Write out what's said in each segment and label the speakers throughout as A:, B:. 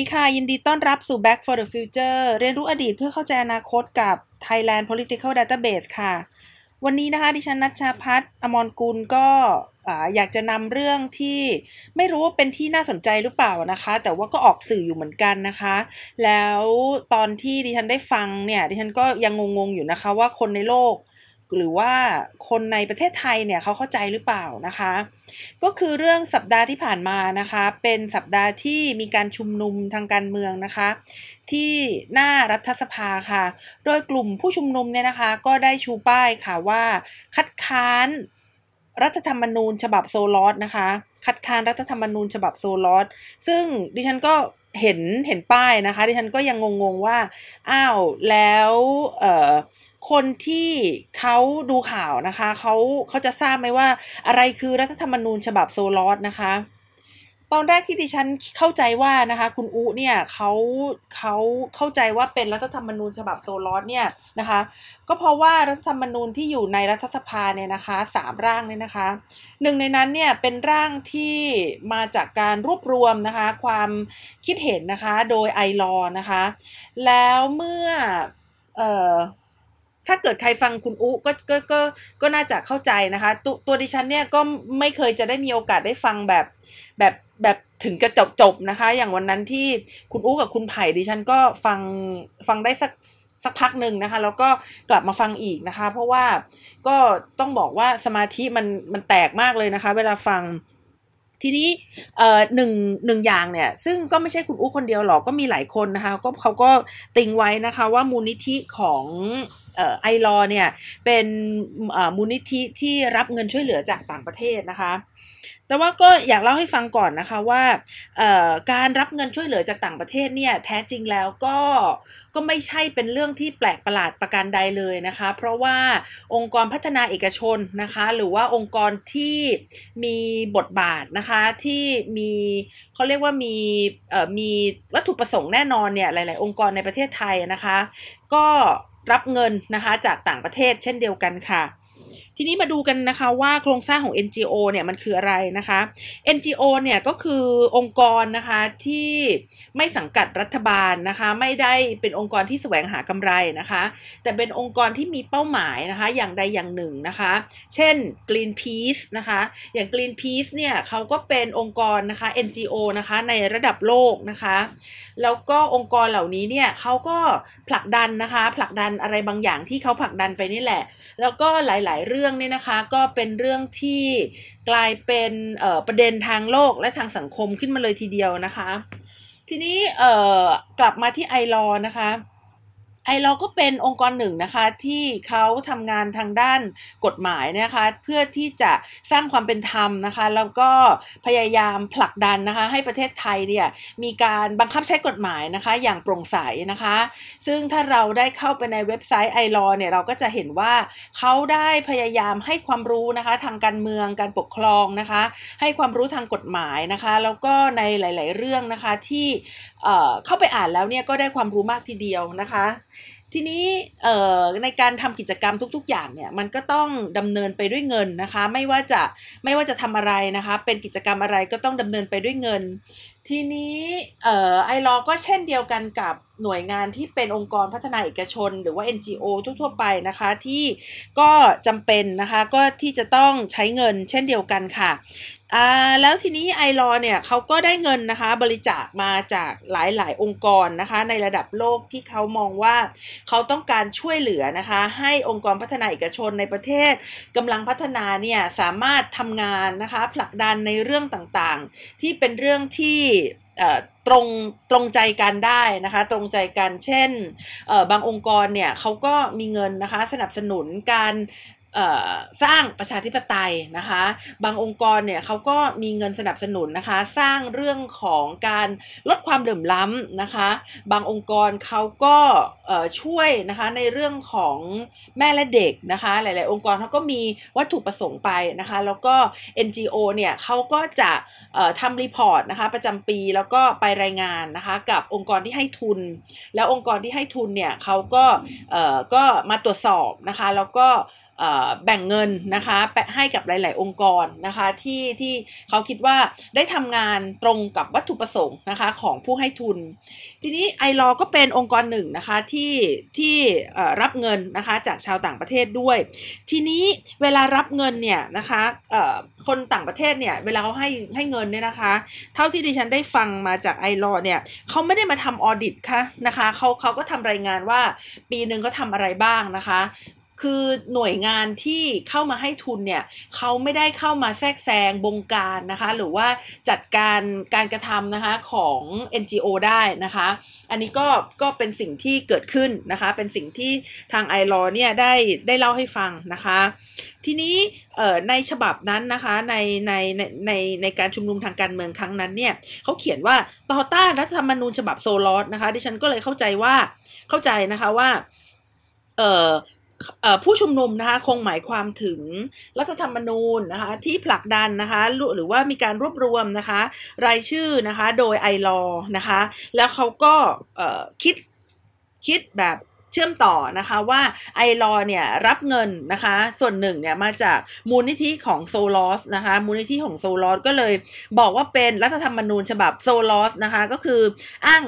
A: วัสดีค่ะ ยินดีต้อนรับสู่ Back for the Future เรียนรู้อดีตเพื่อเข้าใจอนาคตกับ Thailand Political Database ค่ะ วันนี้นะคะ ดิฉันนัชชาพัฒน์อมรกุลก็อยากจะนำเรื่องที่ไม่รู้ว่าเป็นที่น่าสนใจหรือเปล่านะคะ แต่ว่าก็ออกสื่ออยู่เหมือนกันนะคะ แล้วตอนที่ดิฉันได้ฟังเนี่ย ดิฉันก็ยังงงๆอยู่นะคะว่าคนในโลก หรือว่าคนในประเทศไทยเนี่ยเขาเข้าใจหรือเปล่านะคะ ก็คือเรื่องสัปดาห์ที่ผ่านมานะคะ เป็นสัปดาห์ที่มีการชุมนุมทางการเมืองนะคะ ที่หน้ารัฐสภาค่ะ โดยกลุ่มผู้ชุมนุมเนี่ยนะคะ ก็ได้ชูป้ายค่ะว่าคัดค้านรัฐธรรมนูญฉบับโซลอสนะคะ คัดค้านรัฐธรรมนูญฉบับโซลอสซึ่งดิฉันก็ เห็นเห็นป้ายนะคะดิฉันก็ยังงงๆว่าอ้าวแล้วเอ่อคนที่เขาดูข่าวนะคะเขาเขาจะทราบไหมว่าอะไรคือรัฐธรรมนูญฉบับโซลอสนะคะ ตอนแรกที่ดิฉันเข้าใจว่านะคะ คุณอุเนี่ยเขาเขาเข้าใจว่าเป็นรัฐธรรมนูญฉบับโซลอสเนี่ยนะคะ ก็เพราะว่ารัฐธรรมนูญที่อยู่ในรัฐสภาเนี่ยนะคะสามร่างเนี่ยนะคะหนึ่งในนั้นเนี่ยเป็นร่างที่มาจากการรวบรวมนะคะความคิดเห็นนะคะโดยไอรอนะคะ แล้วเมื่อเอ่อถ้าเกิดใครฟังคุณอุก็ก็ก็ก็น่าจะเข้าใจนะคะตตัวดิฉันเนี่ยก็ไม่เคยจะได้มีโอกาสได้ฟังแบบแบบแบบถึงกระจบจบนะคะ อย่างวันนั้นที่คุณอู้กับคุณไผ่ดิฉันก็ฟังฟังได้สัก สักพักหนึ่งนะคะ แล้วก็กลับมาฟังอีกนะคะ เพราะว่าก็ต้องบอกว่าสมาธิมันมันแตกมากเลยนะคะ เวลาฟังทีนี้เอ่อหนึ่งหนึ่งอย่างเนี่ย ซึ่งก็ไม่ใช่คุณอู้คนเดียวหรอกก็มีหลายคนนะคะก็เขาก็ติงไว้นะคะว่ามูลนิธิของเอ่อไอรอเนี่ย เป็นเอ่อมูลนิธิที่รับเงินช่วยเหลือจากต่างประเทศนะคะ แต่ว่าก็อยากเล่าให้ฟังก่อนนะคะว่าการรับเงินช่วยเหลือจากต่างประเทศเนี่ย แท้จริงแล้วก็ ก็ไม่ใช่เป็นเรื่องที่แปลกประหลาดประการใดเลยนะคะ เพราะว่าองค์กรพัฒนาเอกชนนะคะ หรือว่าองค์กรที่มีบทบาทนะคะที่มีเขาเรียกว่ามีมีวัตถุประสงค์แน่นอนเนี่ยหลาย ๆ องค์กรในประเทศไทยนะคะ ก็รับเงินนะคะจากต่างประเทศเช่นเดียวกันค่ะ ทีนี้มาดูกันนะคะว่าโครงสร้างของ NGO เนี่ยมันคืออะไรนะคะ NGO เนี่ยก็คือองค์กรนะคะที่ไม่สังกัดรัฐบาลนะคะ ไม่ได้เป็นองค์กรที่แสวงหากำไรนะคะ แต่เป็นองค์กรที่มีเป้าหมายนะคะ อย่างใดอย่างหนึ่งนะคะ เช่น Greenpeace นะคะ อย่าง Greenpeace เนี่ยเขาก็เป็นองค์กรนะคะ NGO นะคะในระดับโลกนะคะแล้วก็องค์กรเหล่านี้เนี่ยเขาก็ผลักดันนะคะ ผลักดันอะไรบางอย่างที่เขาผลักดันไปนี่แหละ แล้วก็หลายๆ เรื่องเนี่ยนะคะก็เป็นเรื่องที่กลายเป็นประเด็นทางโลกและทางสังคมขึ้นมาเลยทีเดียวนะคะ ทีนี้กลับมาที่ไอรอนะคะ ไอเราก็เป็นองค์กรหนึ่งนะคะที่เขาทำงานทางด้านกฎหมายนะคะเพื่อที่จะสร้างความเป็นธรรมนะคะแล้วก็พยายามผลักดันนะคะให้ประเทศไทยเนี่ยมีการบังคับใช้กฎหมายนะคะอย่างโปร่งใสนะคะ ซึ่งถ้าเราได้เข้าไปในเว็บไซต์ไอรอเนี่ยเราก็จะเห็นว่าเขาได้พยายามให้ความรู้นะคะทางการเมืองการปกครองนะคะ ให้ความรู้ทางกฎหมายนะคะ แล้วก็ในหลาย ๆ เรื่องนะคะที่ เข้าไปอ่านแล้วเนี่ยก็ได้ความรู้มากทีเดียวนะคะ ทีนี้ในการทำกิจกรรมทุก ๆ อย่างเนี่ยมันก็ต้องดำเนินไปด้วยเงินนะคะ ไม่ว่าจะไม่ว่าจะทำอะไรนะคะ เป็นกิจกรรมอะไรก็ต้องดำเนินไปด้วยเงิน ทีนี้ไอรอก็เช่นเดียวกันกับหน่วยงานที่เป็นองค์กรพัฒนาเอกชน หรือว่า NGO ทั่วๆไปนะคะ ที่ก็จำเป็นนะคะก็ที่จะต้องใช้เงินเช่นเดียวกันค่ะอ่าแล้วทีนี้ไอรอเนี่ยเขาก็ได้เงินนะคะบริจาคมาจากหลายๆ องค์กรนะคะ ในระดับโลกที่เขามองว่าเขาต้องการช่วยเหลือนะคะ ให้องค์กรพัฒนาเอกชนในประเทศกำลังพัฒนาเนี่ยสามารถทำงานนะคะผลักดันในเรื่องต่างๆ ที่เป็นเรื่องที่ตรงตรงใจกันได้นะคะตรงใจกันเช่นบางองค์กรเนี่ยเขาก็มีเงินนะคะสนับสนุนการ สร้างประชาธิปไตยนะคะ บางองค์กรเนี่ยเขาก็มีเงินสนับสนุนนะคะ สร้างเรื่องของการลดความเหลื่อมล้ำนะคะ บางองค์กรเขาก็ช่วยนะคะในเรื่องของแม่และเด็กนะคะ หลาย ๆ องค์กรเขาก็มีวัตถุประสงค์ไปนะคะ แล้วก็ NGO เนี่ยเขาก็จะทำรีพอร์ตนะคะประจำปีแล้วก็ไปรายงานนะคะกับองค์กรที่ให้ทุน แล้วองค์กรที่ให้ทุนเนี่ยเขาก็ก็มาตรวจสอบนะคะ แล้วก็ แบ่งเงินนะคะแปะให้กับหลาย ๆ องค์กรนะคะที่ที่เขาคิดว่าได้ทำงานตรงกับวัตถุประสงค์นะคะของผู้ให้ทุน ทีนี้ไอรอก็เป็นองค์กรหนึ่งนะคะที่ที่รับเงินนะคะจากชาวต่างประเทศด้วย ทีนี้เวลารับเงินเนี่ยนะคะคนต่างประเทศเนี่ยเวลาเขาให้ให้เงินเนี่ยนะคะ เท่าที่ดิฉันได้ฟังมาจากไอรอเนี่ยเขาไม่ได้มาทำออดิตค่ะนะคะเขาเขาก็ทำรายงานว่าปีหนึ่งก็ทำอะไรบ้างนะคะ คือหน่วยงานที่เข้ามาให้ทุนเนี่ยเขาไม่ได้เข้ามาแทรกแซงบงการนะคะ หรือว่าจัดการการกระทำนะคะของ NGO ได้นะคะ อันนี้ก็ก็เป็นสิ่งที่เกิดขึ้นนะคะ เป็นสิ่งที่ทางไอรอเนี่ยได้ได้เล่าให้ฟังนะคะ ทีนี้ในฉบับนั้นนะคะในในในในในการชุมนุมทางการเมืองครั้งนั้นเนี่ยเขาเขียนว่าต่อต้านรัฐธรรมนูญฉบับโซลอสนะคะดิฉันก็เลยเข้าใจว่าเข้าใจนะคะว่าเอ่อ ผู้ชุมนุมนะคะคงหมายความถึงรัฐธรรมนูญนะคะที่ผลักดันนะคะหรือว่ามีการรวบรวมนะคะรายชื่อนะคะโดยไอรอนะคะแล้วเขาก็คิดคิดแบบเชื่อมต่อนะคะว่าiLaw เนี่ยรับเงินนะคะส่วนหนึ่งเนี่ยมาจากมูลนิธิของโซรอสนะคะมูลนิธิของโซรอสก็เลยบอกว่าเป็นรัฐธรรมนูญฉบับโซรอสนะคะก็คืออ้าง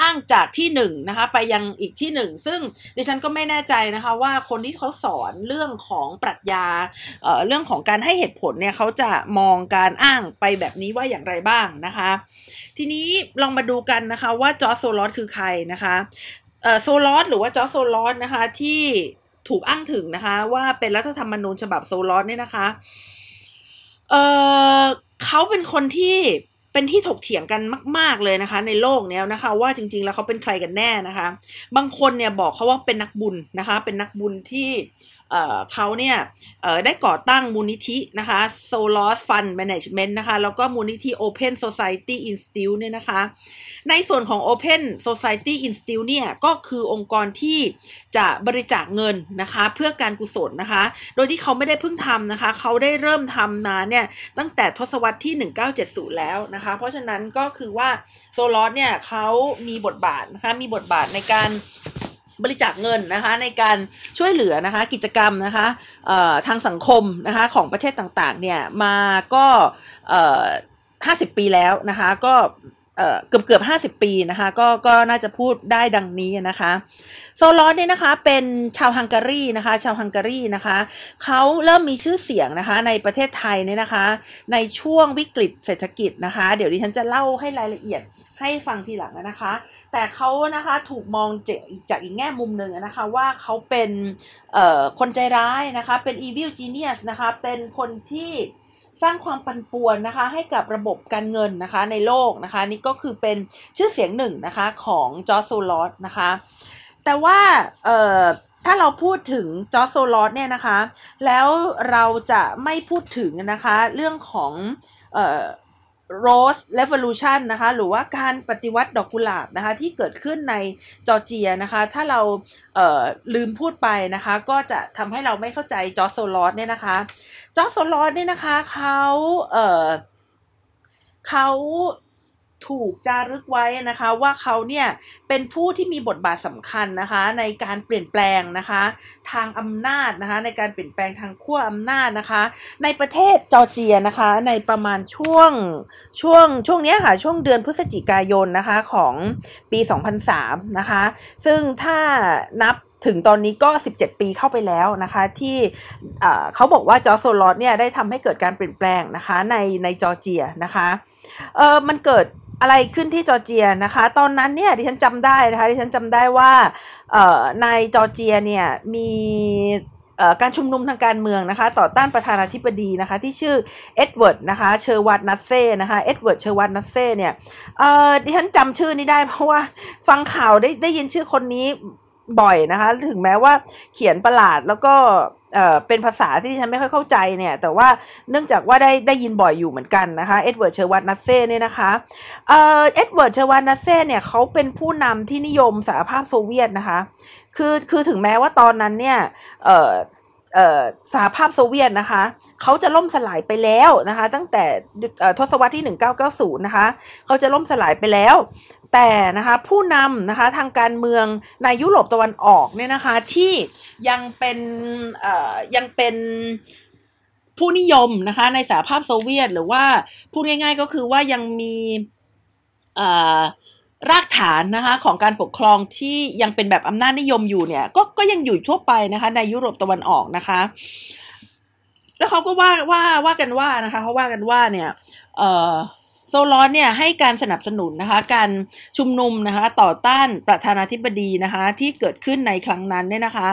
A: อ้างจากที่หนึ่งนะคะไปยังอีกที่หนึ่งซึ่งดิฉันก็ไม่แน่ใจนะคะว่าคนที่เขาสอนเรื่องของปรัชญาเเรื่องของการให้เหตุผลเนี่ยเขาจะมองการอ้างไปแบบนี้ว่าอย่างไรบ้างนะคะ ทีนี้ลองมาดูกันนะคะว่าจอร์จโซรอสคือใครนะคะโซลอสหรือว่าจอร์โซลอสนะคะที่ถูกอ้างถึงนะคะว่าเป็นรัฐธรรมนูญฉบับโซลอสเนี่ยนะคะเเขาเป็นคนที่ เป็นที่ถกเถียงกันมาก ๆเลยนะคะ ในโลกเนี้ยนะคะ ว่าจริง ๆ แล้วเขาเป็นใครกันแน่นะคะ บางคนเนี่ยบอกเขาว่าเป็นนักบุญนะคะ เป็นนักบุญที่เขาเนี่ยได้ก่อตั้งมูลนิธินะคะ Solos Fund Management นะคะ แล้วก็มูลนิธิ Open Society Institute เนี่ยนะคะ ในส่วนของ Open Society Institute เนี่ยก็คือองค์กรที่จะบริจาคเงินนะคะเพื่อการกุศลนะคะ โดยที่เขาไม่ได้เพิ่งทำนะคะเขาได้เริ่มทำมาเนี่ยตั้งแต่ทศวรรษที่ 1970 แล้วนะคะ เพราะฉะนั้นก็คือว่าโซลอสเนี่ยเขามีบทบาทนะคะมีบทบาทในการบริจาคเงินนะคะในการช่วยเหลือนะคะกิจกรรมนะคะทางสังคมนะคะของประเทศต่างๆเนี่ยมาก็ห้าสิบปีแล้วนะคะก็ เกือบเกือบห้าสิบปีนะคะก็ก็น่าจะพูดได้ดังนี้นะคะโซลอนเนี่ยนะคะเป็นชาวฮังการีนะคะชาวฮังการีนะคะเขาเริ่มมีชื่อเสียงนะคะในประเทศไทยเนี่ยนะคะ ในช่วงวิกฤตเศรษฐกิจนะคะ เดี๋ยวดิฉันจะเล่าให้รายละเอียดให้ฟังทีหลังนะคะ แต่เขานะคะถูกมองจากอีกแง่มุมหนึ่งนะคะว่าเขาเป็นคนใจร้ายนะคะเป็น evil genius นะคะเป็นคนที่ สร้างความปั่นป่วนนะคะให้กับระบบการเงินนะคะในโลกนะคะ นี่ก็คือเป็นชื่อเสียงหนึ่งนะคะของจอร์โซลอสนะคะ แต่ว่าถ้าเราพูดถึงจอร์โซลอสเนี่ยนะคะ แล้วเราจะไม่พูดถึงนะคะเรื่องของเ Rose Revolution นะคะหรือว่าการปฏิวัติดอกกุหลาบนะคะที่เกิดขึ้นในจอร์เจียนะคะถ้าเราลืมพูดไปนะคะก็จะทำให้เราไม่เข้าใจจอร์จโซรอสเนี่ยนะคะ จอร์จโซรอสเนี่ยนะคะเขาเเขาถูกจารึกไว้นะคะว่าเขาเนี่ยเป็นผู้ที่มีบทบาทสำคัญนะคะในการเปลี่ยนแปลงนะคะทางอำนาจนะคะในการเปลี่ยนแปลงทางขั้วอำนาจนะคะ ในประเทศจอร์เจียนะคะในประมาณช่วงช่วงช่วงนี้ค่ะช่วงเดือนพฤศจิกายนนะคะของปี 2003นะคะซึ่งถ้านับ ถึงตอนนี้ก็ 17 ปีเข้าไปแล้วนะคะที่เขาบอกว่าจอร์จโซรอสเนี่ยได้ทำให้เกิดการเปลี่ยนแปลงนะคะในในจอร์เจียนะคะเออมันเกิดอะไรขึ้นที่จอร์เจียนะคะ ตอนนั้นเนี่ยดิฉันจำได้นะคะดิฉันจำได้ว่าในจอร์เจียเนี่ยมีการชุมนุมทางการเมืองนะคะ ต่อต้านประธานาธิบดีนะคะ ที่ชื่อเอ็ดเวิร์ดนะคะเชอร์วัตนัสเซ่นะคะเอ็ดเวิร์ดเชอร์วัตนัสเซ่เนี่ยดิฉันจำชื่อนี้ได้เพราะว่าฟังข่าวได้ได้ยินชื่อคนนี้ บ่อยนะคะ ถึงแม้ว่าเขียนประหลาดแล้วก็เออเป็นภาษาที่ฉันไม่ค่อยเข้าใจเนี่ย แต่ว่าเนื่องจากว่าได้ได้ยินบ่อยอยู่เหมือนกันนะคะ เอ็ดเวิร์ดเชอร์วัตนัสเซ่เนี่ยนะคะ เออเอ็ดเวิร์ดเชอร์วัตนัสเซ่เนี่ยเขาเป็นผู้นำที่นิยมสหภาพโซเวียตนะคะ คือคือถึงแม้ว่าตอนนั้นเนี่ยเออ สหภาพโซเวียตนะคะเขาจะล่มสลายไปแล้วนะคะ ตั้งแต่ทศวรรษที่ 1990 นะคะเขาจะล่มสลายไปแล้ว แต่นะคะผู้นำนะคะทางการเมืองในยุโรปตะวันออกเนี่ยนะคะที่ยังเป็นยังเป็นผู้นิยมนะคะในสหภาพโซเวียตหรือว่าพูดง่ายๆก็คือว่ายังมี รากฐานนะคะของการปกครองที่ยังเป็นแบบอำนาจนิยมอยู่เนี่ยก็ก็ยังอยู่ทั่วไปนะคะในยุโรปตะวันออกนะคะ แล้วเขาก็ว่าว่าว่ากันว่านะคะเขาว่ากันว่าเนี่ยเอ่อ โซลอนเนี่ยให้การสนับสนุนนะคะการชุมนุมนะคะต่อต้านประธานาธิบดีนะคะที่เกิดขึ้นในครั้งนั้นเนี่ยนะคะ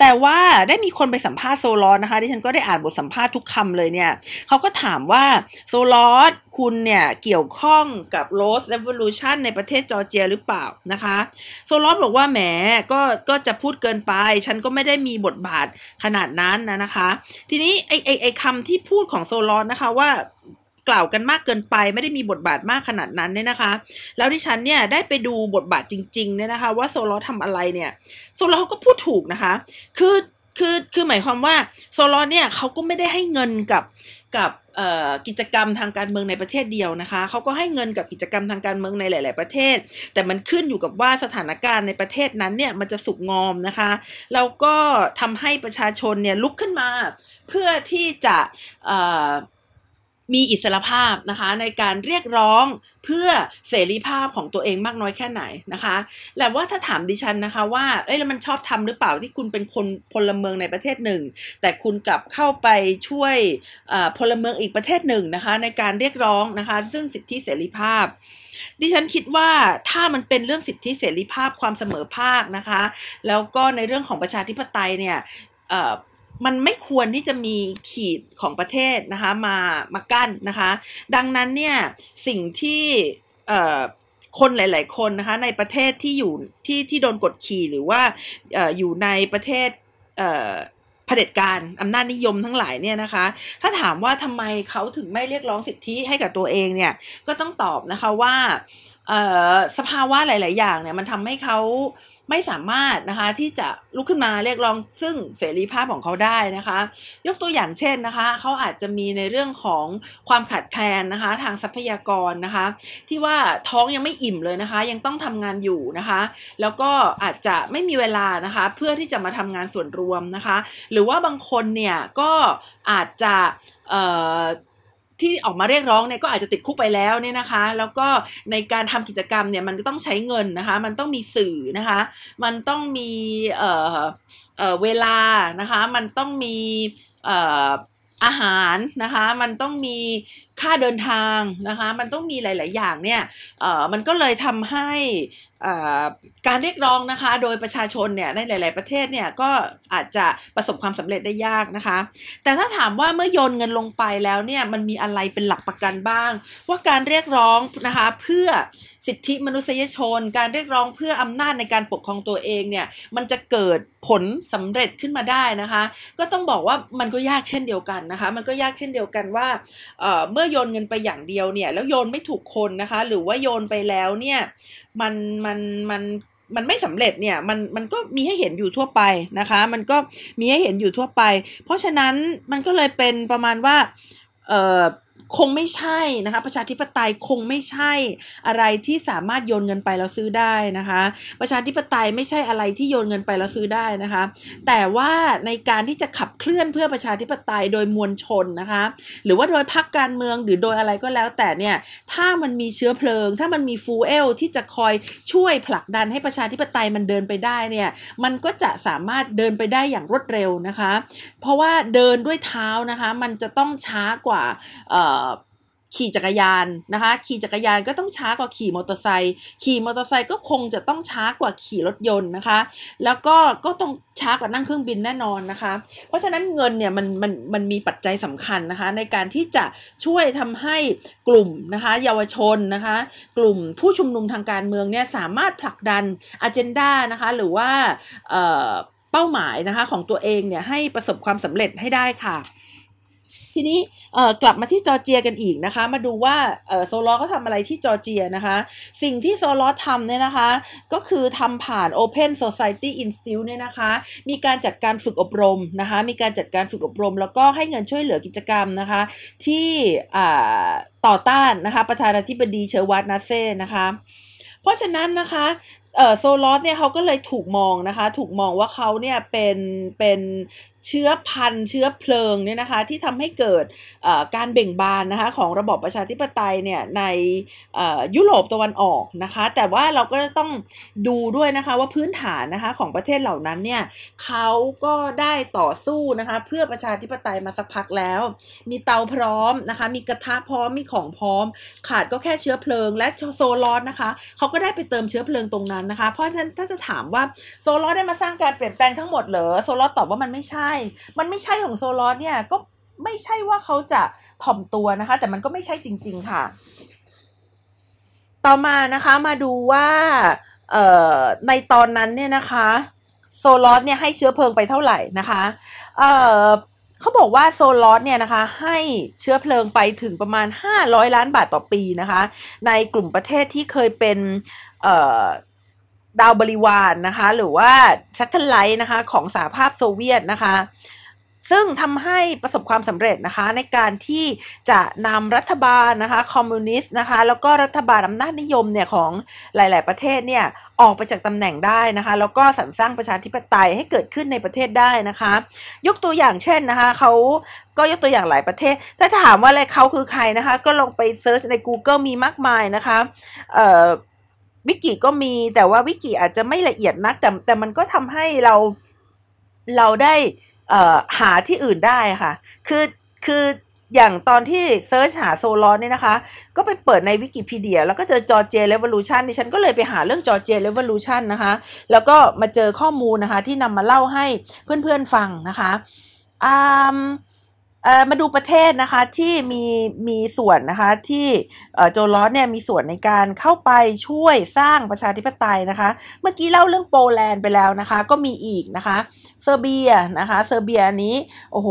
A: แต่ว่าได้มีคนไปสัมภาษณ์โซลอนนะคะที่ฉันก็ได้อ่านบทสัมภาษณ์ทุกคำเลยเนี่ยเขาก็ถามว่าโซลอนคุณเนี่ยเกี่ยวข้องกับโรสเรว o l u t i o n ในประเทศจอร์เจียหรือเปล่านะคะโซลอนบอกว่าแหมก็ก็จะพูดเกินไป ฉันก็ไม่ได้มีบทบาทขนาดนั้นนะนะคะ ทีนี้ไอไอไอคำที่พูดของโซลอนนะคะว่า กล่าวกันมากเกินไป ไม่ได้มีบทบาทมากขนาดนั้นเนี่ยนะคะ แล้วที่ฉันเนี่ยได้ไปดูบทบาทจริงๆเนี่ยนะคะ ว่าโซลอทำอะไรเนี่ยโซลอเขาก็พูดถูกนะคะ คือคือคือหมายความว่าโซลอเนี่ยเขาก็ไม่ได้ให้เงินกับกับกิจกรรมทางการเมืองในประเทศเดียวนะคะเขาก็ให้เงินกับกิจกรรมทางการเมืองในหลาย ๆ ประเทศ แต่มันขึ้นอยู่กับว่าสถานการณ์ในประเทศนั้นเนี่ยมันจะสุกงอมนะคะแล้วก็ทำให้ประชาชนเนี่ยลุกขึ้นมา เพื่อที่จะ มีอิสรภาพนะคะในการเรียกร้องเพื่อเสรีภาพของตัวเองมากน้อยแค่ไหนนะคะแต่ว่าถ้าถามดิฉันนะคะว่าเอ้ยแล้วมันชอบทำหรือเปล่าที่คุณเป็นคนพลเมืองในประเทศหนึ่ง แต่คุณกลับเข้าไปช่วยพลเมืองอีกประเทศหนึ่งนะคะในการเรียกร้องนะคะซึ่งสิทธิเสรีภาพดิฉันคิดว่าถ้ามันเป็นเรื่องสิทธิเสรีภาพความเสมอภาคนะคะ แล้วก็ในเรื่องของประชาธิปไตยเนี่ย มันไม่ควรที่จะมีขีดของประเทศนะคะมามากั้นนะคะ ดังนั้นเนี่ยสิ่งที่คนหลาย ๆ คนนะคะในประเทศที่อยู่ที่ที่โดนกดขี่หรือว่าออยู่ในประเทศเผด็จการอำนาจนิยมทั้งหลายเนี่ยนะคะ ถ้าถามว่าทำไมเขาถึงไม่เรียกร้องสิทธิให้กับตัวเองเนี่ยก็ต้องตอบนะคะว่าสภาวะหลาย ๆ อย่างเนี่ยมันทำให้เขา ไม่สามารถนะคะที่จะลุกขึ้นมาเรียกร้องซึ่งเสรีภาพของเขาได้นะคะ ยกตัวอย่างเช่นนะคะเขาอาจจะมีในเรื่องของความขาดแคลนนะคะทางทรัพยากรนะคะ ที่ว่าท้องยังไม่อิ่มเลยนะคะ ยังต้องทำงานอยู่นะคะ แล้วก็อาจจะไม่มีเวลานะคะ เพื่อที่จะมาทำงานส่วนรวมนะคะ หรือว่าบางคนเนี่ยก็อาจจะ ที่ออกมาเรียกร้องเนี่ยก็อาจจะติดคุกไปแล้วเนี่ยนะคะ แล้วก็ในการทำกิจกรรมเนี่ยมันก็ต้องใช้เงินนะคะ มันต้องมีสื่อนะคะ มันต้องมีเอ่อเอ่อเวลานะคะ มันต้องมีเอ่อ อาหารนะคะมันต้องมีค่าเดินทางนะคะมันต้องมีหลาย ๆ อย่างเนี่ยเออมันก็เลยทำให้การเรียกร้องนะคะโดยประชาชนเนี่ยในหลาย ๆ ประเทศเนี่ยก็อาจจะประสบความสำเร็จได้ยากนะคะ แต่ถ้าถามว่าเมื่อโยนเงินลงไปแล้วเนี่ยมันมีอะไรเป็นหลักประกันบ้าง ว่าการเรียกร้องนะคะเพื่อ สิทธิมนุษยชน การเรียกร้องเพื่ออำนาจในการปกครองตัวเองเนี่ยมันจะเกิดผลสำเร็จขึ้นมาได้นะคะ ก็ต้องบอกว่ามันก็ยากเช่นเดียวกันนะคะ มันก็ยากเช่นเดียวกันว่าเเมื่อโยนเงินไปอย่างเดียวเนี่ยแล้วโยนไม่ถูกคนนะคะ หรือว่าโยนไปแล้วเนี่ยมันมันมันมันไม่สำเร็จเนี่ยมันมันก็มีให้เห็นอยู่ทั่วไปนะคะ มันก็มีให้เห็นอยู่ทั่วไป เพราะฉะนั้นมันก็เลยเป็นประมาณว่าเอ่อคงไม่ใช่นะคะ ประชาธิปไตยคงไม่ใช่อะไรที่สามารถโยนเงินไปแล้วซื้อได้นะคะ ประชาธิปไตยไม่ใช่อะไรที่โยนเงินไปแล้วซื้อได้นะคะ แต่ว่าในการที่จะขับเคลื่อนเพื่อประชาธิปไตยโดยมวลชนนะคะ หรือว่าโดยพรรคการเมืองหรือโดยอะไรก็แล้ว แต่เนี่ยถ้ามันมีเชื้อเพลิง ถ้ามันมีฟูเอลที่จะคอยช่วยผลักดันให้ประชาธิปไตยมันเดินไปได้เนี่ยมันก็จะสามารถเดินไปได้อย่างรวดเร็วนะคะ เพราะว่าเดินด้วยเท้านะคะ มันจะต้องช้ากว่าขี่จักรยานนะคะ ขี่จักรยานก็ต้องช้ากว่าขี่มอเตอร์ไซค์ขี่มอเตอร์ไซค์ก็คงจะต้องช้ากว่าขี่รถยนต์นะคะ แล้วก็ก็ต้องช้ากว่านั่งเครื่องบินแน่นอนนะคะ เพราะฉะนั้นเงินเนี่ยมันมันมันมีปัจจัยสำคัญนะคะ ในการที่จะช่วยทำให้กลุ่มนะคะ เยาวชนนะคะ กลุ่มผู้ชุมนุมทางการเมืองเนี่ยสามารถผลักดันอเจนดานะคะ หรือว่าเป้าหมายนะคะของตัวเองเนี่ยให้ประสบความสำเร็จให้ได้ค่ะ ทีนี้กลับมาที่จอร์เจียกันอีกนะคะ มาดูว่าโซรอสเขาทำอะไรที่จอร์เจียนะคะ สิ่งที่โซรอสทำเนี่ยนะคะ ก็คือทำผ่าน Open Society Institute เนี่ยนะคะ มีการจัดการฝึกอบรมนะคะ มีการจัดการฝึกอบรม แล้วก็ให้เงินช่วยเหลือกิจกรรมนะคะ ที่ต่อต้านนะคะ ประธานาธิบดีเชอร์วัตนาเซ่นะคะ เพราะฉะนั้นนะคะเออโซรอสเนี่ยเขาก็เลยถูกมองนะคะ ถูกมองว่าเขาเนี่ยเป็นเป็น เชื้อพันธุ์เชื้อเพลิงเนี่ยนะคะที่ทำให้เกิดการเบ่งบานนะคะของระบอบประชาธิปไตยเนี่ยในยุโรปตะวันออกนะคะ แต่ว่าเราก็ต้องดูด้วยนะคะว่าพื้นฐานนะคะของประเทศเหล่านั้นเนี่ยเขาก็ได้ต่อสู้นะคะเพื่อประชาธิปไตยมาสักพักแล้ว มีเตาพร้อมนะคะมีกระทะพร้อมมีของพร้อม ขาดก็แค่เชื้อเพลิง และโซลอสนะคะเขาก็ได้ไปเติมเชื้อเพลิงตรงนั้นนะคะ เพราะฉะนั้นถ้าจะถามว่าโซรอสได้มาสร้างการเปลี่ยนแปลงทั้งหมดเหรอโซรอสตอบว่ามันไม่ใช่มันไม่ใช่ของโซรอสเนี่ยก็ไม่ใช่ว่าเขาจะถ่อมตัวนะคะ แต่มันก็ไม่ใช่จริง ๆค่ะ ต่อมานะคะมาดูว่าในตอนนั้นเนี่ยนะคะโซรอสเนี่ยให้เชื้อเพลิงไปเท่าไหร่นะคะเเขาบอกว่าโซรอสเนี่ยนะคะให้เชื้อเพลิงไปถึงประมาณ 500 ล้านบาทต่อปีนะคะ ในกลุ่มประเทศที่เคยเป็น ดาวบริวารนนะคะหรือว่า satellite นะคะของสหภาพโซเวียตนะคะซึ่งทำให้ประสบความสำเร็จนะคะในการที่จะนำรัฐบาลนะคะคอมมิวนิสต์นะคะแล้วก็รัฐบาลอำนาจนิยมเนี่ยของหลาย ๆ ประเทศเนี่ยออกไปจากตำแหน่งได้นะคะแล้วก็สร้างสร้างประชาธิปไตยให้เกิดขึ้นในประเทศได้นะคะ ยกตัวอย่างเช่นนะคะเขาก็ยกตัวอย่างหลายประเทศ ถ้าถามว่าอะไรเขาคือใครนะคะก็ลองไป search ใน Google มีมากมายนะคะเอ่อ วิกิก็มีแต่ว่าวิกิอาจจะไม่ละเอียดนักแต่แต่มันก็ทำให้เราเราได้หาที่อื่นได้ค่ะ คือคืออย่างตอนที่ search หาโซรอสเนี่ยนะคะ ก็ไปเปิดในวิกิพีเดีย แล้วก็เจอ Georgia Revolution ดิฉันก็เลยไปหาเรื่อง Georgia Revolution นะคะ แล้วก็มาเจอข้อมูลนะคะที่นำมาเล่าให้เพื่อนๆฟังนะคะอ่า มาดูประเทศนะคะที่มีมีส่วนนะคะที่โซรอสเนี่ยมีส่วนในการเข้าไปช่วยสร้างประชาธิปไตยนะคะ เมื่อกี้เล่าเรื่องโปแลนด์ไปแล้วนะคะ ก็มีอีกนะคะเซอร์เบียนะคะเซอร์เบียนี้โอ้โห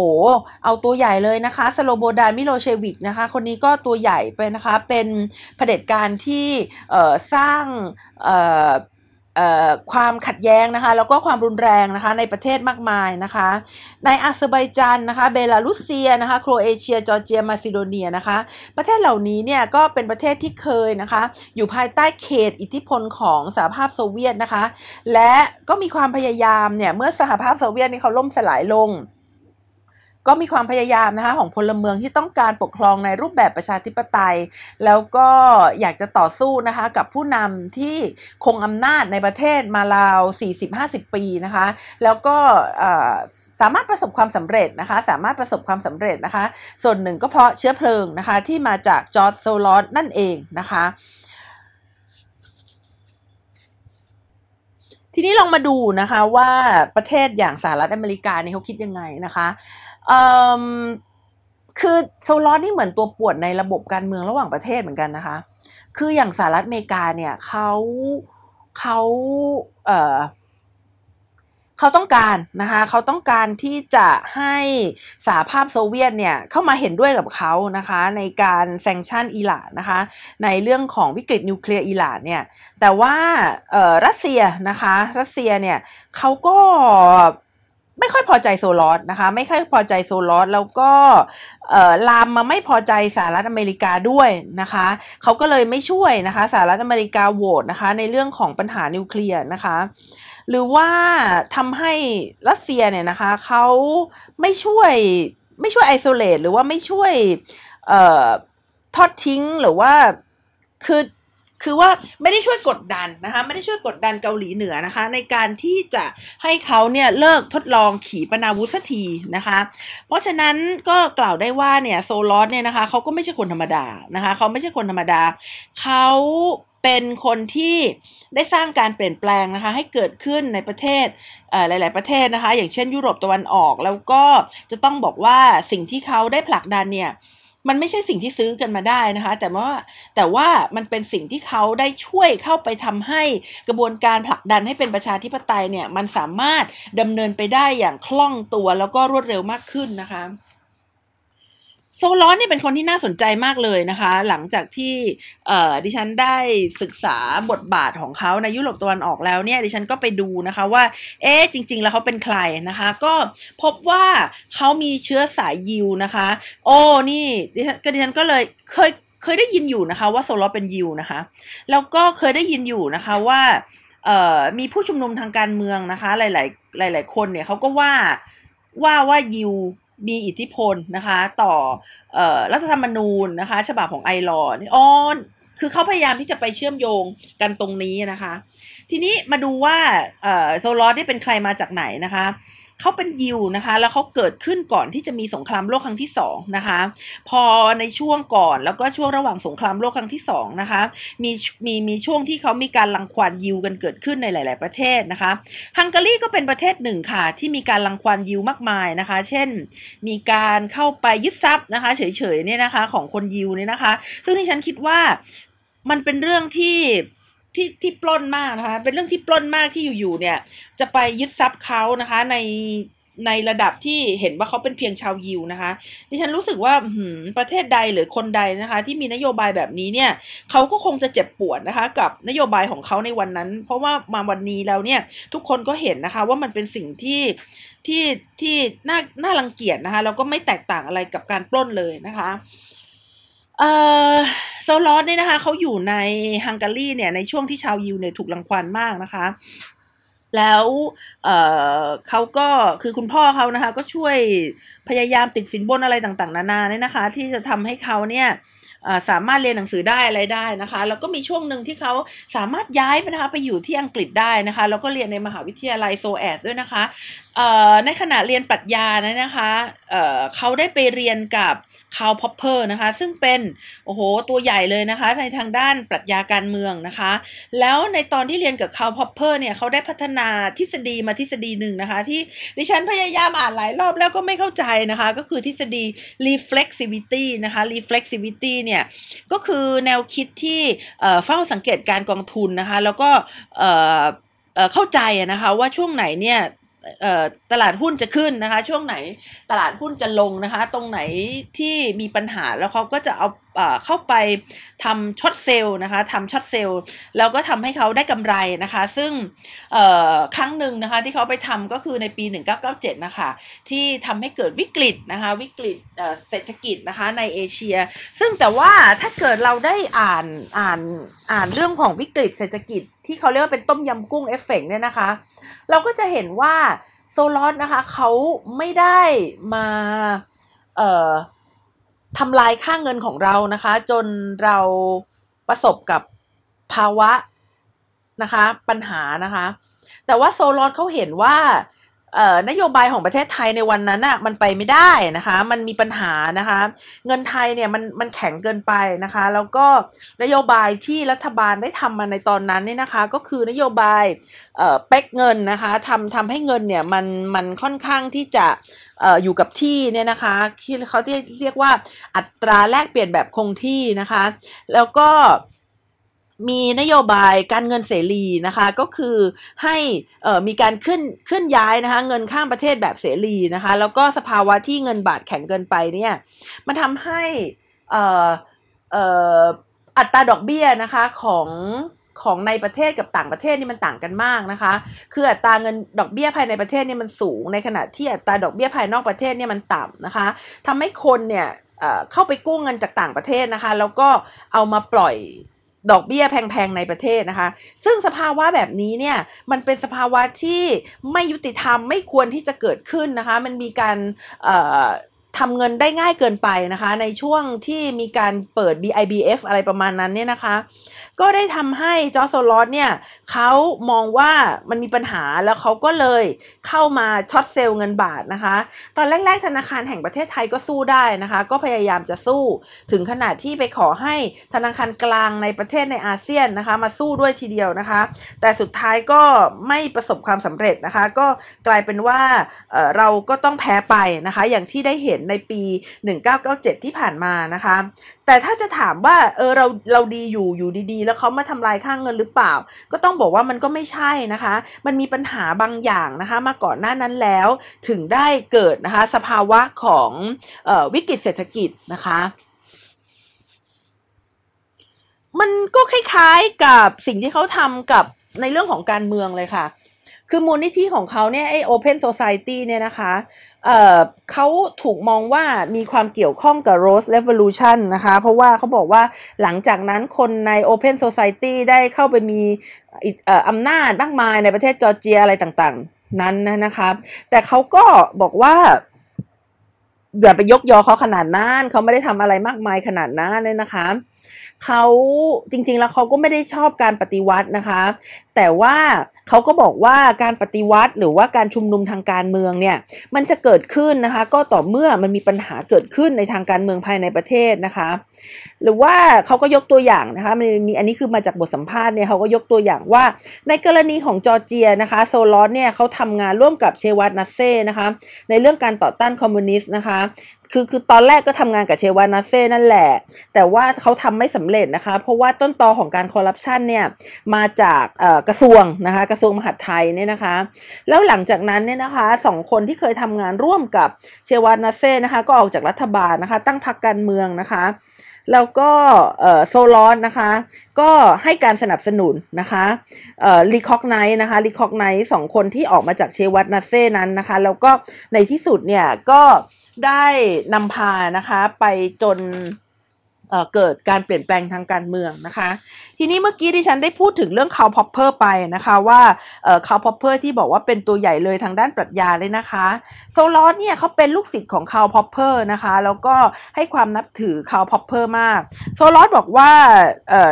A: เอาตัวใหญ่เลยนะคะสโลโบดานมิโลเชวิชนะคะ คนนี้ก็ตัวใหญ่ไปนะคะเป็นเผด็จการที่สร้าง ความขัดแย้งนะคะแล้วก็ความรุนแรงนะคะในประเทศมากมายนะคะในอาเซอร์ไบจานนะคะเบลารุสเซียนะคะโครเอเชียจอร์เจียมาซิโดเนียนะคะประเทศเหล่านี้เนี่ยก็เป็นประเทศที่เคยนะคะอยู่ภายใต้เขตอิทธิพลของสหภาพโซเวียตนะคะและก็มีความพยายามเนี่ยเมื่อสหภาพโซเวียตนี่เขาล่มสลายลง ก็มีความพยายามนะคะของพลเมืองที่ต้องการปกครองในรูปแบบประชาธิปไตย แล้วก็อยากจะต่อสู้นะคะกับผู้นำที่คงอำนาจในประเทศมาราว 40-50 ปีนะคะแล้วก็สามารถประสบความสำเร็จนะคะสามารถประสบความสำเร็จนะคะ ส่วนหนึ่งก็เพราะเชื้อเพลิงนะคะที่มาจากจอร์จโซลอสนั่นเองนะคะทีนี้ลองมาดูนะคะว่าประเทศอย่างสหรัฐอเมริกาเนี่ยเขาคิดยังไงนะคะ คือโซรอสนี่เหมือนตัวป่วนในระบบการเมืองระหว่างประเทศเหมือนกันนะคะ คืออย่างสหรัฐอเมริกาเนี่ยเขาเขาเออเขาต้องการนะคะเขาต้องการที่จะให้สหภาพโซเวียตเนี่ยเข้ามาเห็นด้วยกับเขานะคะในการ sanction อิหร่านนะคะในเรื่องของวิกฤตนิวเคลียร์อิหร่านเนี่ยแต่ว่ารัสเซียนะคะรัสเซียเนี่ยเขาก็ ไม่ค่อยพอใจโซรอสนะคะ ไม่ค่อยพอใจโซรอสแล้วก็ลามมาไม่พอใจสหรัฐอเมริกาด้วยนะคะเขาก็เลยไม่ช่วยนะคะสหรัฐอเมริกาโหวตนะคะ ในเรื่องของปัญหานิวเคลียร์นะคะ หรือว่าทำให้รัสเซียเนี่ยนะคะเขาไม่ช่วยไม่ช่วย isolate หรือว่าไม่ช่วยทอดทิ้งหรือว่าคือ คือว่าไม่ได้ช่วยกดดันนะคะไม่ได้ช่วยกดดันเกาหลีเหนือนะคะ ในการที่จะให้เขาเนี่ยเลิกทดลองขีปนาวุธสักทีนะคะ เพราะฉะนั้นก็กล่าวได้ว่าเนี่ยโซลอสเนี่ยนะคะเขาก็ไม่ใช่คนธรรมดานะคะเขาไม่ใช่คนธรรมดาเขาเป็นคนที่ได้สร้างการเปลี่ยนแปลงนะคะให้เกิดขึ้นในประเทศหลาย ๆ ประเทศนะคะ อย่างเช่นยุโรปตะวันออกแล้วก็จะต้องบอกว่าสิ่งที่เขาได้ผลักดันเนี่ย มันไม่ใช่สิ่งที่ซื้อกันมาได้นะคะ แต่ว่าแต่ว่ามันเป็นสิ่งที่เขาได้ช่วยเข้าไปทำให้กระบวนการผลักดันให้เป็นประชาธิปไตยเนี่ยมันสามารถดำเนินไปได้อย่างคล่องตัวแล้วก็รวดเร็วมากขึ้นนะคะ โซลอนเนี่ยเป็นคนที่น่าสนใจมากเลยนะคะ หลังจากที่ดิฉันได้ศึกษาบทบาทของเขาในยุโรปตะวันออกแล้วเนี่ยดิฉันก็ไปดูนะคะว่า เอ๊ะจริง ๆ แล้วเขาเป็นใครนะคะ ก็พบว่าเขามีเชื้อสายยิวนะคะ โอ้นี่ดิฉันก็ดิฉันก็เลยเคยเคยได้ยินอยู่นะคะว่าโซลอนเป็นยิวนะคะแล้วก็เคยได้ยินอยู่นะคะว่ามีผู้ชุมนุมทางการเมืองนะคะ หลาย ๆ หลาย ๆ คนเนี่ยเขาก็ว่าว่าว่ายิว มีอิทธิพลนะคะต่ออรัฐธรรมนูญนะคะ ฉบับของไอรอนอ๋อคือเขาพยายามที่จะไปเชื่อมโยงกันตรงนี้นะคะ ทีนี้มาดูว่าโซลอสได้เป็นใครมาจากไหนนะคะ เขาเป็นยิวนะคะ แล้วเขาเกิดขึ้นก่อนที่จะมีสงครามโลกครั้งที่2นะคะ พอในช่วงก่อนแล้วก็ช่วงระหว่างสงครามโลกครั้งที่2นะคะ มีมีมีช่วงที่เขามีการลังควานยิวกันเกิดขึ้นในหลาย ๆประเทศนะคะ ฮังการีก็เป็นประเทศหนึ่งค่ะ ที่มีการลังควานยิวมากมายนะคะ เช่น มีการเข้าไปยึดทรัพย์นะคะ เฉยๆเนี่ยนะคะของคนยิวเนี่ยนะคะ ซึ่งที่ฉันคิดว่ามันเป็นเรื่องที่ ที่ที่ปล้นมากนะคะ เป็นเรื่องที่ปล้นมากที่อยู่ๆเนี่ย จะไปยึดทรัพย์เขานะคะในในระดับที่เห็นว่าเขาเป็นเพียงชาวยิวนะคะ ดิฉันรู้สึกว่าประเทศใดหรือคนใดนะคะ ที่มีนโยบายแบบนี้เนี่ยเขาก็คงจะเจ็บปวดนะคะ กับนโยบายของเขาในวันนั้น เพราะว่ามาวันนี้แล้วเนี่ยทุกคนก็เห็นนะคะ ว่ามันเป็นสิ่งที่ที่ที่น่าน่ารังเกียจนะคะแล้วก็ไม่แตกต่างอะไรกับการปล้นเลยนะคะ เออโซลอสเนี่ยนะคะเขาอยู่ในฮังการีเนี่ยในช่วงที่ชาวยิวเนี่ยถูกรังควานมากนะคะ แล้วเขาก็คือคุณพ่อเขานะคะ ก็ช่วยพยายามติดสินบนอะไรต่างๆ นานาเนี่ยนะคะ ที่จะทำให้เขาเนี่ยสามารถเรียนหนังสือได้อะไรได้นะคะ แล้วก็มีช่วงหนึ่งที่เขาสามารถย้ายไปนะคะไปอยู่ที่อังกฤษได้นะคะ แล้วก็เรียนในมหาวิทยาลัย SOAS ด้วยนะคะ ในขณะเรียนปรัชญานะนะคะเขาได้ไปเรียนกับคาร์ลพอปเปอร์นะคะ ซึ่งเป็นโอ้โหตัวใหญ่เลยนะคะในทางด้านปรัชญาการเมืองนะคะ แล้วในตอนที่เรียนกับคาร์ลพอปเปอร์เนี่ยเขาได้พัฒนาทฤษฎีมาทฤษฎีหนึ่งนะคะ ที่ดิฉันพยายามอ่านหลายรอบแล้วก็ไม่เข้าใจนะคะ ก็คือทฤษฎี reflexivity นะคะ reflexivity เนี่ยก็คือแนวคิดที่เฝ้าสังเกตการกองทุนนะคะ แล้วก็เข้าใจนะคะว่าช่วงไหนเนี่ย ตลาดหุ้นจะขึ้นนะคะ ช่วงไหนตลาดหุ้นจะลงนะคะ ตรงไหนที่มีปัญหาแล้วเขาก็จะเอา เข้าไปทำ short sell นะคะทำ short sell แล้วก็ทำให้เขาได้กำไรนะคะ ซึ่งครั้งหนึ่งนะคะที่เขาไปทำก็คือในปี 1997 นะคะ ที่ทำให้เกิดวิกฤตนะคะวิกฤตเศรษฐกิจนะคะในเอเชีย ซึ่งแต่ว่าถ้าเกิดเราได้อ่านอ่านอ่านเรื่องของวิกฤตเศรษฐกิจ ที่เขาเรียกว่าเป็นต้มยำกุ้งเอฟเฟกเนี่ยนะคะ เราก็จะเห็นว่าโซรอสนะคะเขาไม่ได้มาเอ่อ ทำลายค่าเงินของเรานะคะ จนเราประสบกับภาวะนะคะ ปัญหานะคะ แต่ว่าโซลอนเขาเห็นว่า นโยบายของประเทศไทยในวันนั้นอะมันไปไม่ได้นะคะ มันมีปัญหานะคะ เงินไทยเนี่ยมันมันแข็งเกินไปนะคะ แล้วก็นโยบายที่รัฐบาลได้ทำมาในตอนนั้นเนี่ยนะคะ ก็คือนโยบายเอ่อเป๊กเงินนะคะทำทำให้เงินเนี่ยมันมันค่อนข้างที่จะเอ่ออยู่กับที่เนี่ยนะคะที่เขาที่เรียกว่าอัตราแลกเปลี่ยนแบบคงที่นะคะ แล้วก็ มีนโยบายการเงินเสรีนะคะก็คือให้มีการขึ้นขึ้นย้ายนะคะเงินข้ามประเทศแบบเสรีนะคะแล้วก็สภาวะที่เงินบาทแข็งเกินไปเนี่ยมันทำให้อัตราดอกเบี้ยนะคะของของในประเทศกับต่างประเทศนี่มันต่างกันมากนะคะ คืออัตราเงินดอกเบี้ยภายในประเทศนี่มันสูง ในขณะที่อัตราดอกเบี้ยภายนอกประเทศนี่มันต่ำนะคะทำให้คนเนี่ยเข้าไปกู้เงินจากต่างประเทศนะคะ แล้วก็เอามาปล่อย ดอกเบี้ยแพงๆในประเทศนะคะ ซึ่งสภาวะแบบนี้เนี่ยมันเป็นสภาวะที่ไม่ยุติธรรมไม่ควรที่จะเกิดขึ้นนะคะ มันมีการ ทำเงินได้ง่ายเกินไปนะคะ ในช่วงที่มีการเปิด BIBF อะไรประมาณนั้นเนี่ยนะคะ ก็ได้ทำให้จอร์โซลอสเนี่ยเขามองว่ามันมีปัญหาแล้วเขาก็เลยเข้ามาช็อตเซลล์เงินบาทนะคะ ตอนแรกๆ ธนาคารแห่งประเทศไทยก็สู้ได้นะคะ ก็พยายามจะสู้ถึงขนาดที่ไปขอให้ธนาคารกลางในประเทศในอาเซียนนะคะ มาสู้ด้วยทีเดียวนะคะ แต่สุดท้ายก็ไม่ประสบความสำเร็จนะคะ ก็กลายเป็นว่าเเราก็ต้องแพ้ไปนะคะ อย่างที่ได้เห็นในปี 1997 ที่ผ่านมานะคะ แต่ถ้าจะถามว่าเออเราเราดีอยู่อยู่ดีๆ แล้วเขามาทำลายค่างเงินหรือเปล่า ก็ต้องบอกว่ามันก็ไม่ใช่นะคะ มันมีปัญหาบางอย่างนะคะมาก่อนหน้านั้นแล้วถึงได้เกิดนะคะสภาวะของออวิกฤตเศรษฐกิจนะคะมันก็คล้ายๆกับสิ่งที่เขาทำกับในเรื่องของการเมืองเลยค่ะ คือมูลนิธิของเขาเนี่ยไอ Open Society เนี่ยนะคะเเขาถูกมองว่ามีความเกี่ยวข้องกับ Rose Revolution นะคะ เพราะว่าเขาบอกว่าหลังจากนั้นคนใน Open Society ได้เข้าไปมีอำนาจมากมายในประเทศจอร์เจียอะไรต่างๆ นั้นนะคะ แต่เขาก็บอกว่าอย่าไปยกยอเขาขนาดนั้นเขาไม่ได้ทำอะไรมากมายขนาดนั้นเลยนะคะ เขาจริง ๆ แล้วเขาก็ไม่ได้ชอบการปฏิวัตินะคะ แต่ว่าเขาก็บอกว่าการปฏิวัติหรือว่าการชุมนุมทางการเมืองเนี่ยมันจะเกิดขึ้นนะคะ ก็ต่อเมื่อมันมีปัญหาเกิดขึ้นในทางการเมืองภายในประเทศนะคะ หรือว่าเขาก็ยกตัวอย่างนะคะมันมีอันนี้คือมาจากบทสัมภาษณ์เนี่ยเขาก็ยกตัวอย่างว่าในกรณีของจอร์เจียนะคะโซลอสเนี่ยเขาทำงานร่วมกับเชวัตนัสเซ่นะคะในเรื่องการต่อต้านคอมมิวนิสต์นะคะ คือคือตอนแรกก็ทำงานกับเชวานาเซ่นั่นแหละ แต่ว่าเขาทำไม่สำเร็จนะคะ เพราะว่าต้นตอของการคอร์รัปชันเนี่ยมาจากกระทรวงนะคะกระทรวงมหาดไทยเนี่ยนะคะ แล้วหลังจากนั้นเนี่ยนะคะสองคนที่เคยทำงานร่วมกับเชวานาเซ่นะคะก็ออกจากรัฐบาลนะคะ ตั้งพรรคการเมืองนะคะแล้วก็โซรอสนะคะ ก็ให้การสนับสนุนนะคะ recognize นะคะ recognize สองคนที่ออกมาจากเชวัตนาเซ่นั้นนะคะ แล้วก็ในที่สุดเนี่ยก็ ได้นำพานะคะไปจนเกิดการเปลี่ยนแปลงทางการเมืองนะคะทีนี้เมื่อกี้ดิฉันได้พูดถึงเรื่องคาร์ลพอปเปอร์ไปนะคะว่าคาร์ลพอปเปอร์ที่บอกว่าเป็นตัวใหญ่เลยทางด้านปรัชญาเลยนะคะโซรอสเนี่ยเขาเป็นลูกศิษย์ของคาร์ลพอปเปอร์นะคะแล้วก็ให้ความนับถือคาร์ลพอปเปอร์มากโซรอสบอกว่า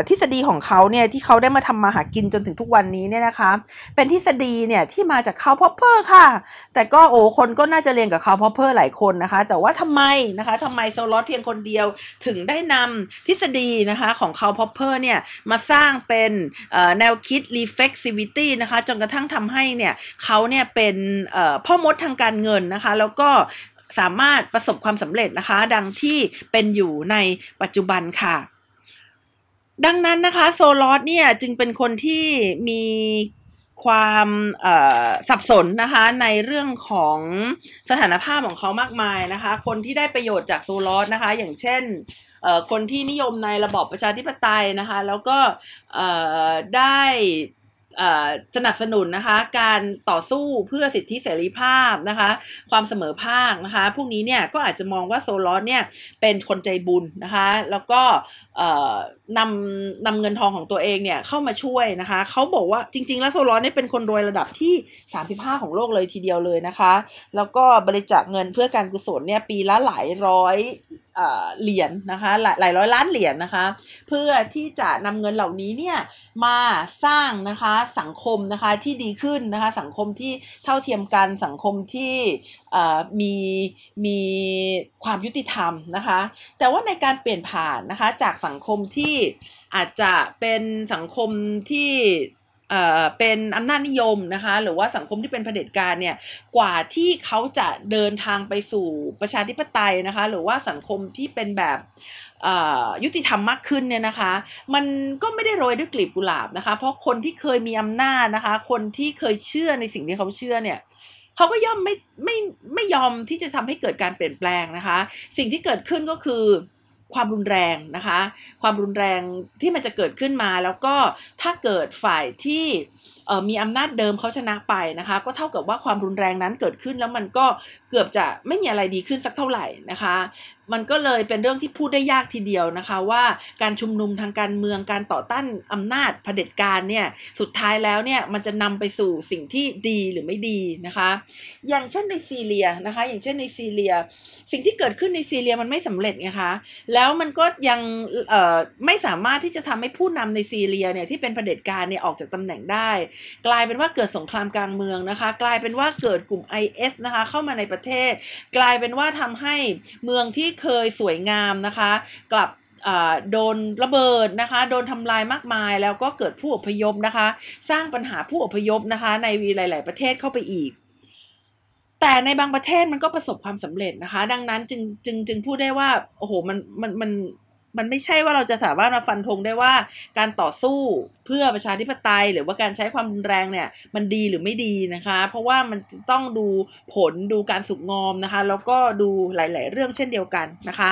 A: ทฤษฎีของเขาเนี่ยที่เขาได้มาทำมาหากินจนถึงทุกวันนี้เนี่ยนะคะเป็นทฤษฎีเนี่ยที่มาจากคาร์ลพอปเปอร์ค่ะ แต่ก็โอ้คนก็น่าจะเรียนกับคาร์ลพอปเปอร์หลายคนนะคะ แต่ว่าทำไมนะคะทำไมโซรอสเพียงคนเดียวถึงได้นำทฤษฎีนะคะของคาร์ลพอปเปอร์เนี่ยมาสร้างเป็นแนวคิด reflexivity นะคะ จนกระทั่งทำให้เนี่ยเขาเนี่ยเป็นพ่อมดทางการเงินนะคะ แล้วก็สามารถประสบความสำเร็จนะคะ ดังที่เป็นอยู่ในปัจจุบันค่ะ ดังนั้นนะคะโซลอสเนี่ยจึงเป็นคนที่มีความสับสนนะคะในเรื่องของสถานภาพของเขามากมายนะคะ คนที่ได้ประโยชน์จากโซลอสนะคะ อย่างเช่น คนที่นิยมในระบอบประชาธิปไตยนะคะ แล้วก็ได้สนับสนุนนะคะการต่อสู้เพื่อสิทธิเสรีภาพนะคะ ความเสมอภาคนะคะ พวกนี้เนี่ยก็อาจจะมองว่าโซลอสเนี่ยเป็นคนใจบุญนะคะ แล้วก็ นำนำเงินทองของตัวเองเนี่ยเข้ามาช่วยนะคะ เขาบอกว่าจริง ๆ แล้วโซลอสเนี่ยเป็นคนรวยระดับที่ 35 ของโลกเลยทีเดียวเลยนะคะ แล้วก็บริจาคเงินเพื่อการกุศลเนี่ยปีละหลายร้อยเหรียญนนะคะหลายหลายร้อยล้านเหรียญนนะคะ เพื่อที่จะนำเงินเหล่านี้เนี่ยมาสร้างนะคะสังคมนะคะที่ดีขึ้นนะคะสังคมที่เท่าเทียมกันสังคมที่ มีมีความยุติธรรมนะคะ แต่ว่าในการเปลี่ยนผ่านนะคะจากสังคมที่อาจจะเป็นสังคมที่เป็นอำนาจนิยมนะคะหรือว่าสังคมที่เป็นเผด็จการเนี่ยกว่าที่เขาจะเดินทางไปสู่ประชาธิปไตยนะคะหรือว่าสังคมที่เป็นแบบยุติธรรมมากขึ้นเนี่ยนะคะ มันก็ไม่ได้โรยด้วยกลีบกุหลาบนะคะ เพราะคนที่เคยมีอำนาจนะคะ คนที่เคยเชื่อในสิ่งที่เขาเชื่อเนี่ย เขาก็ย่อมไม่ไม่ไม่ยอมที่จะทำให้เกิดการเปลี่ยนแปลงนะคะ สิ่งที่เกิดขึ้นก็คือความรุนแรงนะคะ ความรุนแรงที่มันจะเกิดขึ้นมา แล้วก็ถ้าเกิดฝ่ายที่มีอำนาจเดิมเขาชนะไปนะคะ ก็เท่ากับว่าความรุนแรงนั้นเกิดขึ้นแล้วมันก็เกือบจะไม่มีอะไรดีขึ้นสักเท่าไหร่นะคะ มันก็เลยเป็นเรื่องที่พูดได้ยากทีเดียวนะคะว่าการชุมนุมทางการเมืองการต่อต้านอำนาจเผด็จการเนี่ยสุดท้ายแล้วเนี่ยมันจะนำไปสู่สิ่งที่ดีหรือไม่ดีนะคะ อย่างเช่นในซีเรียนะคะ อย่างเช่นในซีเรีย สิ่งที่เกิดขึ้นในซีเรียมันไม่สำเร็จไงคะแล้วมันก็ยังไม่สามารถที่จะทำให้ผู้นำในซีเรียเนี่ยที่เป็นเผด็จการเนี่ยออกจากตำแหน่งได้ กลายเป็นว่าเกิดสงครามกลางเมืองนะคะ กลายเป็นว่าเกิดกลุ่ม IS นะคะเข้ามาในประเทศ กลายเป็นว่าทำให้เมืองที่เคยสวยงามนะคะ กลับโดนระเบิดนะคะ โดนทำลายมากมาย แล้วก็เกิดผู้อพยพนะคะ สร้างปัญหาผู้อพยพนะคะ ในวีหลาย ๆ ประเทศเข้าไปอีก แต่ในบางประเทศมันก็ประสบความสำเร็จนะคะ ดังนั้นจึงจึงจึงพูดได้ว่าโอ้โหมันมันมัน มันไม่ใช่ว่าเราจะสามารถมาฟันธงได้ว่าการต่อสู้เพื่อประชาธิปไตย หรือว่าการใช้ความรุนแรงเนี่ย มันดีหรือไม่ดีนะคะ เพราะว่ามันต้องดูผลดูการสุกงอมนะคะ แล้วก็ดูหลาย ๆ เรื่องเช่นเดียวกันนะคะ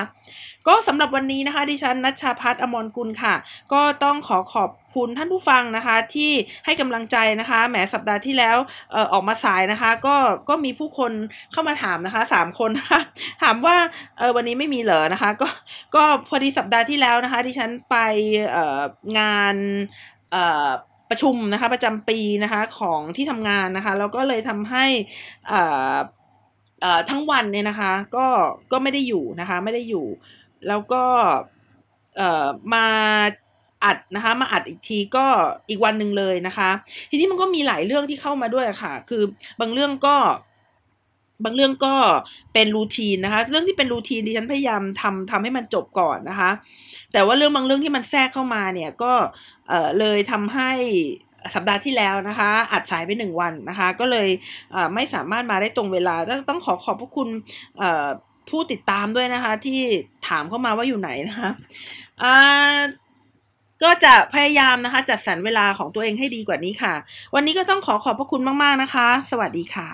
A: ก็สำหรับวันนี้นะคะ ดิฉันนัชชาพัฒน์อมรกุลค่ะ ก็ต้องขอขอบ คุณท่านผู้ฟังนะคะที่ให้กำลังใจนะคะแหมสัปดาห์ที่แล้วเออออกมาสายนะคะ ก็ก็มีผู้คนเข้ามาถามนะคะสามคนนะคะถามว่าเออวันนี้ไม่มีเหรอนะคะก็ก็พอดีสัปดาห์ที่แล้วนะคะดิฉันไปเองานเประชุมนะคะประจำปีนะคะของที่ทำงานนะคะแล้วก็เลยทำให้เเอ่อทั้งวันเนี่ยนะคะก็ก็ไม่ได้อยู่นะคะไม่ได้อยู่ แล้วก็เอ่อมา อัดนะคะมาอัดอีกทีก็อีกวันหนึ่งเลยนะคะ ทีนี้มันก็มีหลายเรื่องที่เข้ามาด้วยค่ะ คือบางเรื่องก็บางเรื่องก็เป็นรูทีนนะคะ เรื่องที่เป็นรูทีนดิฉันพยายามทำทำให้มันจบก่อนนะคะ แต่ว่าเรื่องบางเรื่องที่มันแทรกเข้ามาเนี่ยก็เอ่อเลยทำให้สัปดาห์ที่แล้วนะคะ อัดสายไปหนึ่งวันนะคะ ก็เลยไม่สามารถมาได้ตรงเวลา ต้องขอขอบพระคุณผู้ติดตามด้วยนะคะ ที่ถามเข้ามาว่าอยู่ไหนนะคะ ก็จะพยายามนะคะ จัดสรรเวลาของตัวเองให้ดีกว่านี้ค่ะ วันนี้ก็ต้องขอขอบพระคุณมาก ๆ นะคะ สวัสดีค่ะ